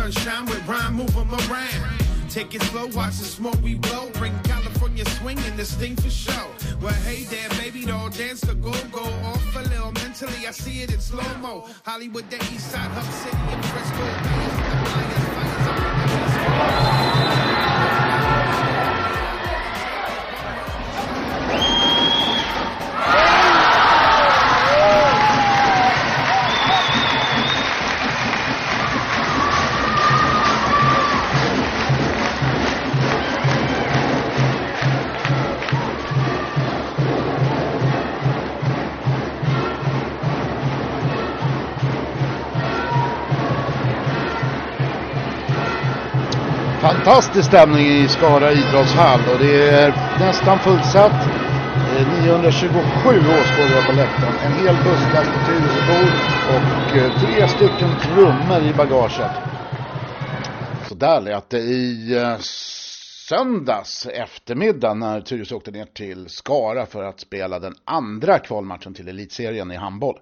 shine, sunshine with rhyme, move 'em around. Take it slow, watch the smoke we blow. Bring California swinging this thing for show. Well, hey there, baby don't dance the go go off a little. Mentally, I see it in slow mo. Hollywood, the East Side, Hub City, and Frisco. Fires, fires, fires, Fantastisk stämning i Skara idrottshall och det är nästan fullsatt. Eh, 927 åskådare på läktaren. En hel busslast med Tyresöbor och eh, tre stycken trummor i bagaget. Så där lät det i eh, söndags eftermiddag när Tyresö åkte ner till Skara för att spela den andra kvalmatchen till elitserien i handboll.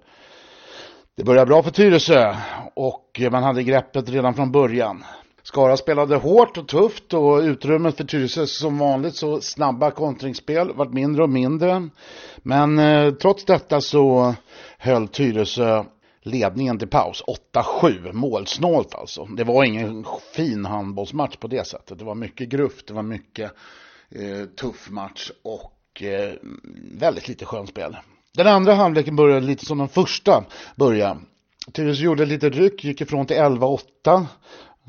Det började bra för Tyresö och man hade greppet redan från början. Skara spelade hårt och tufft och utrymmet för Tyresö som vanligt så snabba kontringsspel vart mindre och mindre. Men eh, trots detta så höll Tyresö ledningen till paus. 8-7, målsnålt alltså. Det var ingen fin handbollsmatch på det sättet. Det var mycket gruff, det var mycket eh, tuff match och eh, väldigt lite skönspel. Den andra halvleken började lite som den första började. Tyresö gjorde lite ryck, gick ifrån till 11-8.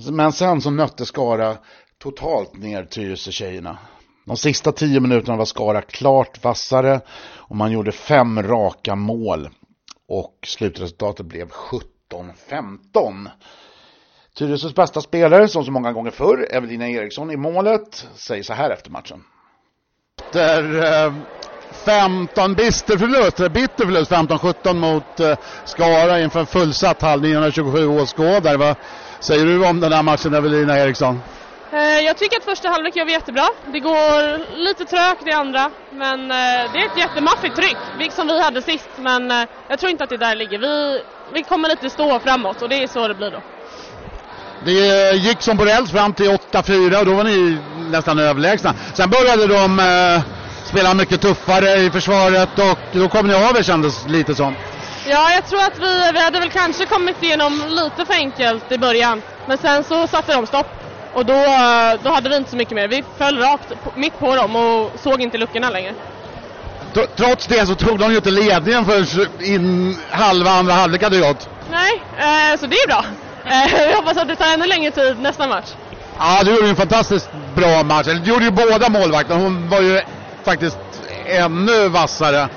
Men sen så nötte Skara totalt ner Tyresö-tjejerna. De sista tio minuterna var Skara klart vassare och man gjorde fem raka mål. Och slutresultatet blev 17-15. Tyresös bästa spelare, som så många gånger förr, Evelina Eriksson i målet, säger så här efter matchen. Efter eh, 15 bister förlust, bitter förlust 15-17 mot eh, Skara inför en fullsatt hall 927 åskådare. Säger du om den här matchen Evelina Eriksson? Eh, Jag tycker att första halvlek gör vi jättebra. Det går lite trögt i andra, men eh, det är ett jättemaffigt tryck, som vi hade sist. Men eh, jag tror inte att det där ligger. Vi, vi kommer lite stå framåt och det är så det blir då. Det gick som på räls fram till 8-4 och då var ni nästan överlägsna. Sen började de eh, spela mycket tuffare i försvaret och då kom ni av er kändes lite som. Ja, jag tror att vi, vi hade väl kanske kommit igenom lite för enkelt i början. Men sen så satte de stopp. Och då, eh, då hade vi inte så mycket mer. Vi föll rakt mitt på dem och såg inte luckorna längre. Tr- Trots det så tog de ju inte ledningen förrän in halva andra halvlek hade gått. Nej, eh, så det är bra. Eh, jag hoppas att det tar ännu längre tid nästa match. Ja, du gjorde ju en fantastiskt bra match. Du gjorde ju båda målvakterna. Hon var ju faktiskt ännu vassare.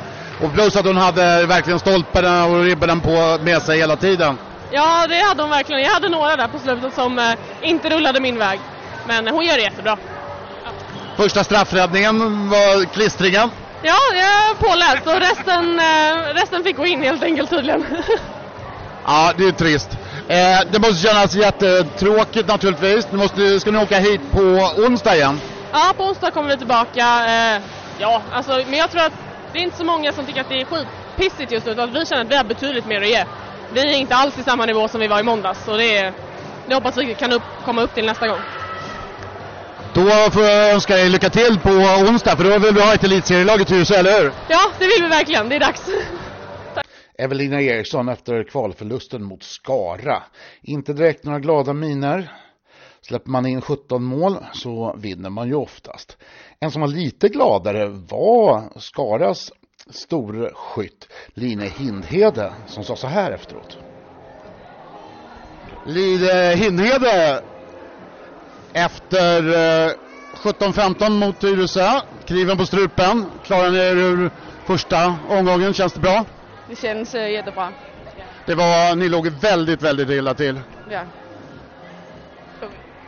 Och plus att hon hade verkligen stolparna och ribborna på med sig hela tiden. Ja, det hade hon verkligen. Jag hade några där på slutet som eh, inte rullade min väg. Men hon gör det jättebra. Första straffräddningen var klistringen. Ja, jag är påläst och resten, eh, resten fick gå in helt enkelt tydligen. Ja, det är trist. Eh, det måste kännas jättetråkigt naturligtvis. Nu måste, ska ni åka hit på onsdag igen? ja, på onsdag kommer vi tillbaka. Ja, alltså, men jag tror att det är inte så många som tycker att det är skitpissigt just nu, utan vi känner att vi har betydligt mer att ge. Vi är inte alls i samma nivå som vi var i måndags, så det, är, det hoppas vi kan upp, komma upp till nästa gång. Då får jag önska er lycka till på onsdag för då vill vi ha ett elitserielag i Tyresö, eller hur? Ja, det vill vi verkligen. Det är dags. Evelina Eriksson efter kvalförlusten mot Skara. Inte direkt några glada miner. Släpper man in 17 mål så vinner man ju oftast. En som var lite gladare var Skaras storskytt Line Hindhede som sa så här efteråt. Lide Hindhede efter eh, 17-15 mot Tyresö. Kniven på strupen. Klarar ni er ur första omgången? Känns det bra? Det känns eh, jättebra. Det var, ni låg väldigt, väldigt illa till. Ja.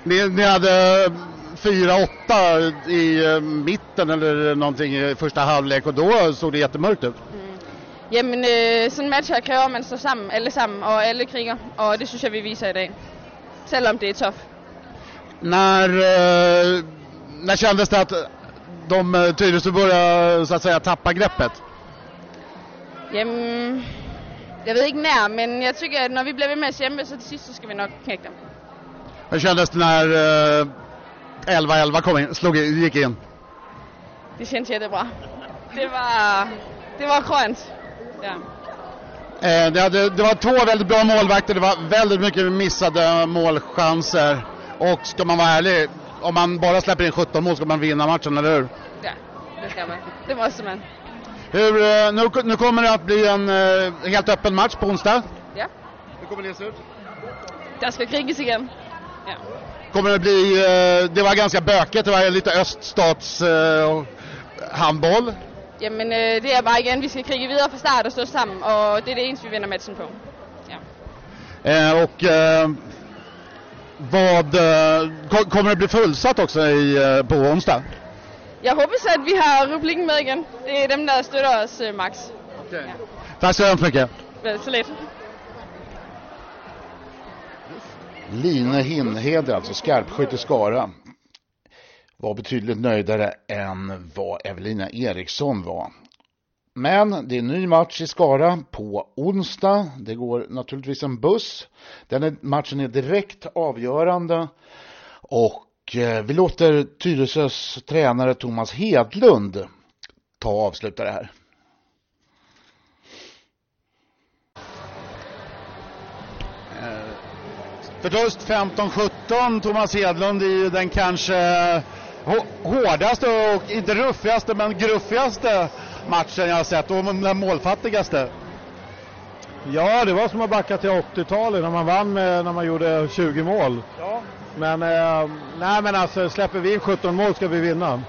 Ni, ni hade 4-8 i eh, mitten eller någonting i första halvlek och då såg det jättemörkt ut. Jamen, øh, sådan en match her kræver, at man står sammen, alle sammen, og alle kriger, og det synes jeg, vi viser i dag. Selvom det er tough. När, eh, när kändes det att de eh, Tyresö började så att säga tappa greppet? Jamen, jeg ved ikke nær, men jeg tykker, at når vi bliver ved med at så til sidst, så skal vi nok knække dem. Hur kändes det när eh, 11-11 kom in, slog, gick in? Det känns jättebra. Det var, det var skönt. Ja. Eh, det, hade, det var två väldigt bra målvakter, det var väldigt mycket missade målchanser. Och ska man vara ärlig, om man bara släpper in 17 mål ska man vinna matchen, eller hur? ja, det ska man. Det måste man. hur eh, nu, nu kommer det att bli en eh, helt öppen match på onsdag. Ja. Hur kommer det se ut? Der ska kriges igen. Ja. Kommer det bli, eh, det var ganska bökigt, det var lite öststats eh, handboll. Jamen, øh, det er bare igen, vi skal krige videre fra start og stå sammen, og det er det eneste, vi vinder matchen på. Ja. Eh, och eh, vad, eh, ko- kommer det bli fullsatt också i, eh, på onsdag? Jeg hoppas, at vi har publikken med igen. Det er dem, der støtter os øh, max. Tack så hemskt mycket. Vel, Så Line Hinhed, alltså skarpskytt i Skara, var betydligt nöjdare än vad Evelina Eriksson var. Men det är en ny match i Skara på onsdag. Det går naturligtvis en buss. Den är, matchen är direkt avgörande och eh, vi låter Tyresös tränare Thomas Hedlund ta och avsluta det här. Förlust 15-17, Thomas Hedlund är ju den kanske hå- hårdaste och inte ruffigaste men gruffigaste matchen jag har sett och den målfattigaste. Ja, det var som att backa till 80-talet när man vann med, när man gjorde 20 mål. Men, eh, nej men alltså släpper vi in 17 mål ska vi vinna.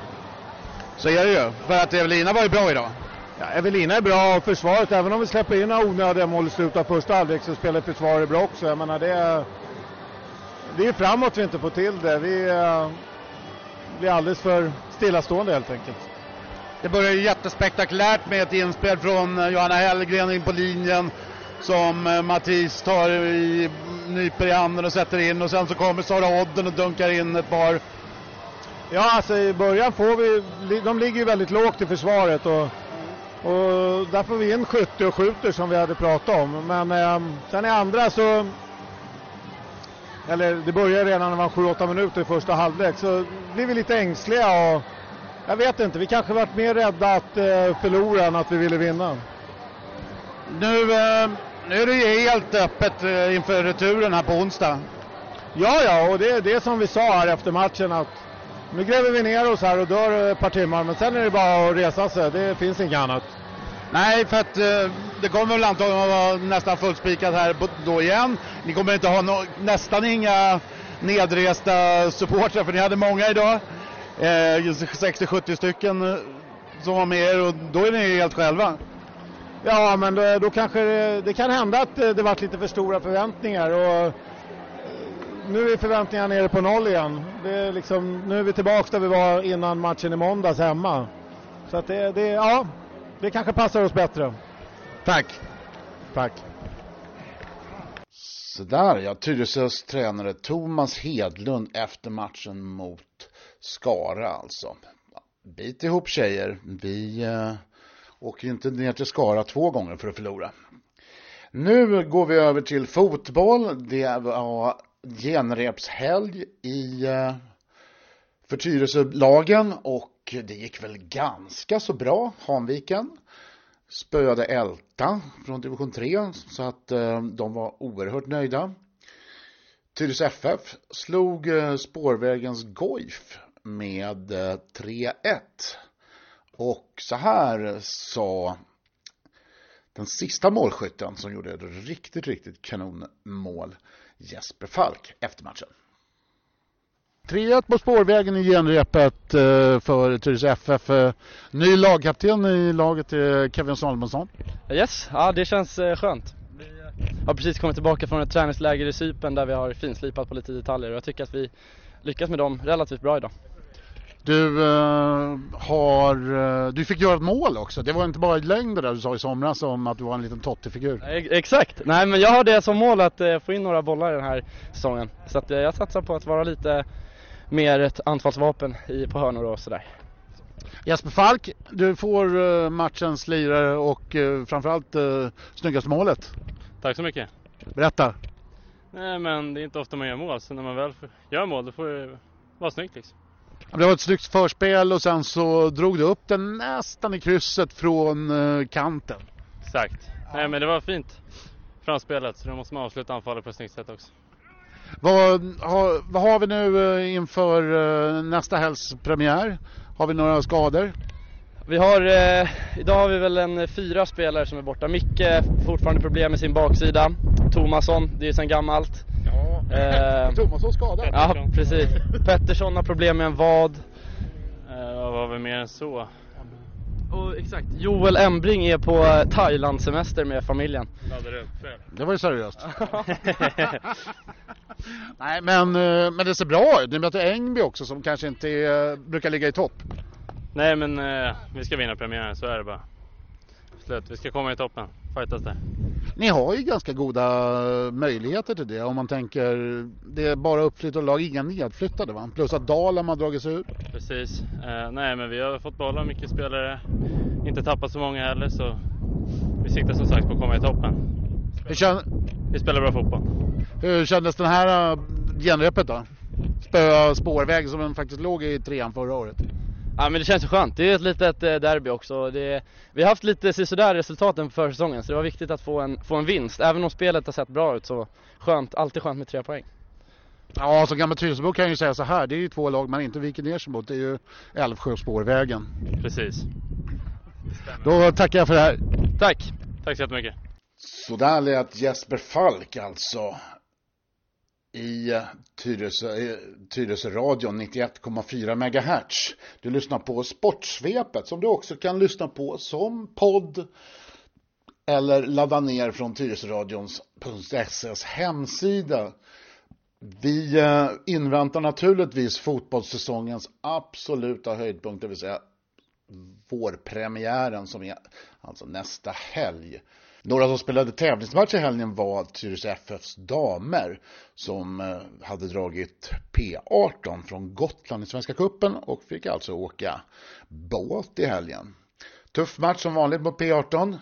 Så är det ju, för att Evelina var ju bra idag. Ja, Evelina är bra och försvaret, även om vi släpper in några onödiga mål i slutet av första halvlek så spelar försvaret bra också. Jag menar det är, det är framåt vi inte får till det. Vi eh, blir alldeles för stillastående helt enkelt. Det börjar ju jättespektakulärt med ett inspel från eh, Johanna Hellgren in på linjen som eh, Mattis tar i, nyper i handen och sätter in och sen så kommer Sara Odden och dunkar in ett par. Ja, alltså i början får vi, de ligger ju väldigt lågt i försvaret och, och där får vi in 70 och skjuter som vi hade pratat om. Men eh, sen i andra så, eller det började redan när var 7-8 minuter i första halvlek, så blir vi lite ängsliga och jag vet inte, vi kanske varit mer rädda att eh, förlora än att vi ville vinna. Nu, eh, nu är det ju helt öppet eh, inför returen här på onsdag. Ja, ja, och det är det som vi sa här efter matchen att nu gräver vi ner oss här och dör ett par timmar, men sen är det bara att resa sig. Det finns inget annat. Nej, för att eh, det kommer väl antagligen att vara nästan fullspikat här då igen. Ni kommer inte ha no nästan inga nedresta supportrar, för ni hade många idag. Eh, 60-70 stycken eh, som var med er och då är ni helt själva. Ja, men då, då kanske det, det kan hända att det, det varit lite för stora förväntningar. Och, eh, nu är förväntningarna nere på noll igen. Det är liksom, nu är vi tillbaka där vi var innan matchen i måndags hemma. Så att det, det, ja, det kanske passar oss bättre. Tack. Tack. Sådär ja, Tyresös tränare Thomas Hedlund efter matchen mot Skara alltså. Bit ihop tjejer, vi eh, åker inte ner till Skara två gånger för att förlora. Nu går vi över till fotboll. Det var genrepshelg i eh, för Tyresölagen och det gick väl ganska så bra. Hanviken spöade Älta från division 3 så att eh, de var oerhört nöjda. Tyresö FF slog eh, Spårvägens Goif med eh, 3-1. Och så här sa den sista målskytten som gjorde ett riktigt, riktigt kanonmål, Jesper Falk, efter matchen. 3-1 på spårvägen i genrepet eh, för Tyresö FF. Eh, Ny lagkapten i laget är Kevin Salomonsson. Yes, ja det känns eh, skönt. Vi eh, har precis kommit tillbaka från ett träningsläger i Cypern där vi har finslipat på lite detaljer och jag tycker att vi lyckas med dem relativt bra idag. Du eh, har, eh, du fick göra ett mål också. Det var inte bara längd det där du sa i somras om att du var en liten tottifigur. Exakt, nej men jag har det som mål att eh, få in några bollar den här säsongen. Så att eh, jag satsar på att vara lite mer ett anfallsvapen i, på hörnor och sådär. Jesper Falk, du får eh, matchens lirare och eh, framförallt eh, snyggaste målet. Tack så mycket. Berätta. Nej, men det är inte ofta man gör mål, så när man väl gör mål då får det vara snyggt liksom. Det var ett snyggt förspel och sen så drog du upp den nästan i krysset från kanten. Exakt. Nej, men det var fint framspelet, så då måste man avsluta anfallet på ett snyggt sätt också. Vad har, vad har vi nu eh, inför eh, nästa helgs premiär? Har vi några skador? Vi har, eh, idag har vi väl en fyra spelare som är borta. Micke fortfarande problem med sin baksida. Tomasson, det är sen gammalt. Ja, eh, Tomasson skadad. Ja, precis. Pettersson har problem med en vad. Eh, vad var vi mer än så? Och exakt, Joel Embring är på Thailand-semester med familjen. Laddar upp fel. Det var ju seriöst. Nej men, eh, men det ser bra ut. Ni möter Engby också som kanske inte är, brukar ligga i topp. Nej men eh, vi ska vinna premiären, så är det bara. Slut. Vi ska komma i toppen, fightas där. Ni har ju ganska goda möjligheter till det om man tänker, det är bara uppflyttade lag, inga nedflyttade va? Plus att Dalem har dragits ut. Precis. Eh, nej men vi har fått behålla mycket spelare, inte tappat så många heller så vi siktar som sagt på att komma i toppen. Hur känn... Vi spelar bra fotboll. Hur kändes den här äh, genrepet då? Spöa spårväg som den faktiskt låg i trean förra året. Ja men det känns skönt. Det är ett litet eh, derby också. Det, vi har haft lite sådär resultaten för säsongen så det var viktigt att få en, få en vinst. Även om spelet har sett bra ut så skönt, alltid skönt med tre poäng. Ja, som gammal Tyresöbo kan jag ju säga så här. Det är ju två lag man inte viker ner sig mot. Det är ju Älvsjö och Spårvägen. Precis. Då tackar jag för det här. Tack. Tack så jättemycket. Så där lät Jesper Falk alltså i Tyresö, Tyresö-radion 91,4 MHz. Du lyssnar på Sportsvepet som du också kan lyssna på som podd eller ladda ner från Tyresöradions.ses hemsida. Vi eh, inväntar naturligtvis fotbollssäsongens absoluta höjdpunkt, det vill säga vårpremiären som är alltså nästa helg. Några som spelade tävlingsmatch i helgen var Tyresö FFs damer som eh, hade dragit P18 från Gotland i Svenska Kuppen och fick alltså åka båt i helgen. Tuff match som vanligt mot P18.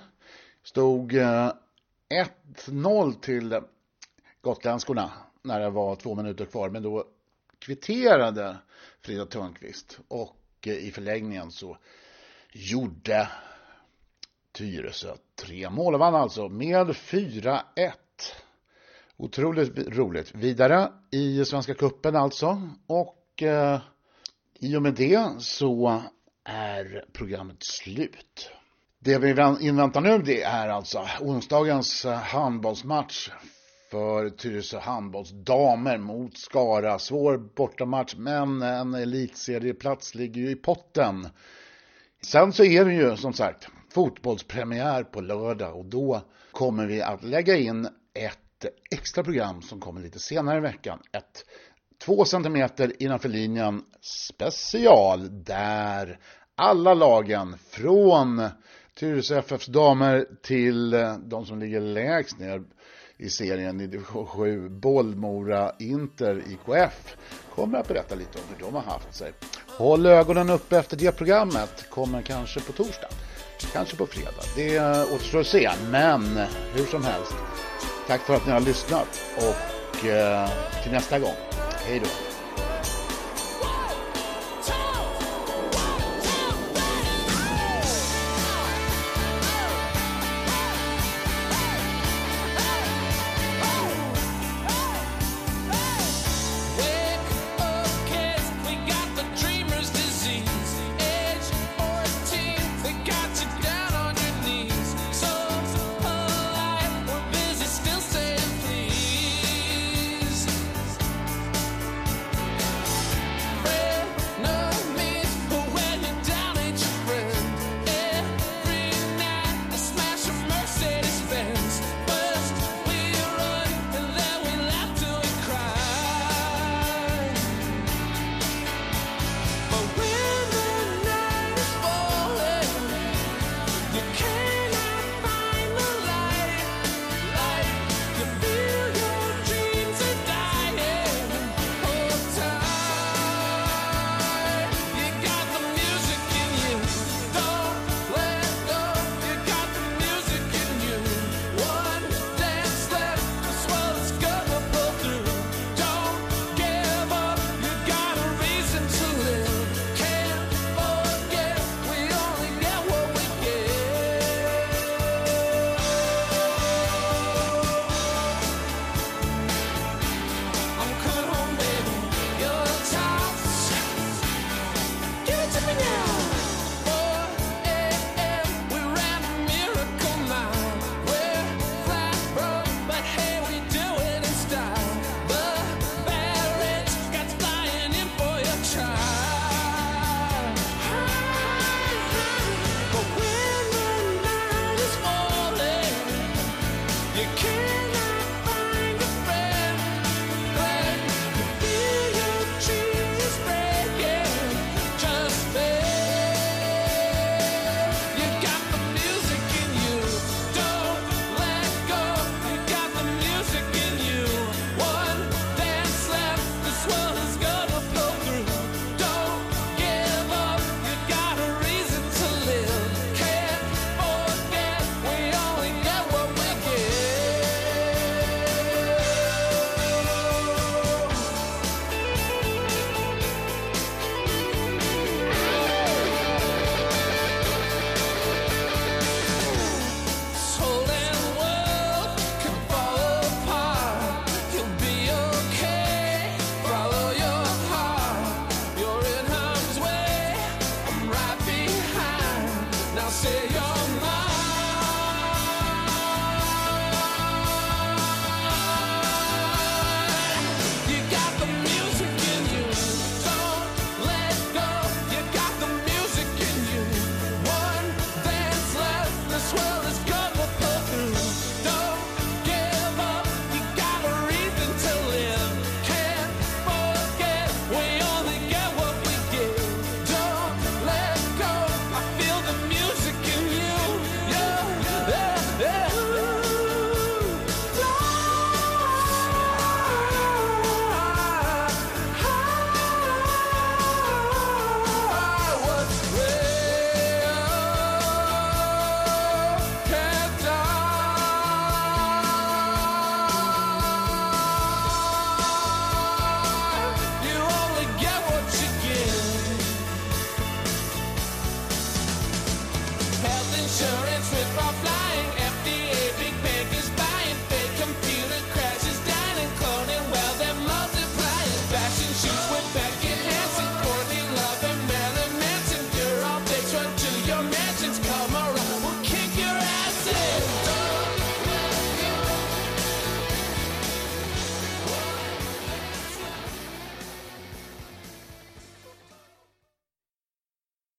Stod eh, 1-0 till gotländskorna när det var två minuter kvar men då kvitterade Frida Törnqvist och eh, i förlängningen så gjorde Tyresö tre mål och vann alltså med 4-1. Otroligt roligt. Vidare i Svenska Kuppen alltså. Och eh, i och med det så är programmet slut. Det vi inväntar nu det är alltså onsdagens handbollsmatch för Tyresö handbollsdamer mot Skara. Svår bortamatch men en elitserieplats ligger ju i potten. Sen så är det ju som sagt fotbollspremiär på lördag och då kommer vi att lägga in ett extra program som kommer lite senare i veckan. Ett två centimeter innanför linjen special där alla lagen från Tyresö FFs damer till de som ligger lägst ner i serien i division 7, Bollmora Inter IKF, kommer att berätta lite om hur de har haft sig. Håll ögonen uppe efter det programmet, kommer kanske på torsdag, kanske på fredag. Det återstår att se, men hur som helst, tack för att ni har lyssnat och eh, till nästa gång, hej då.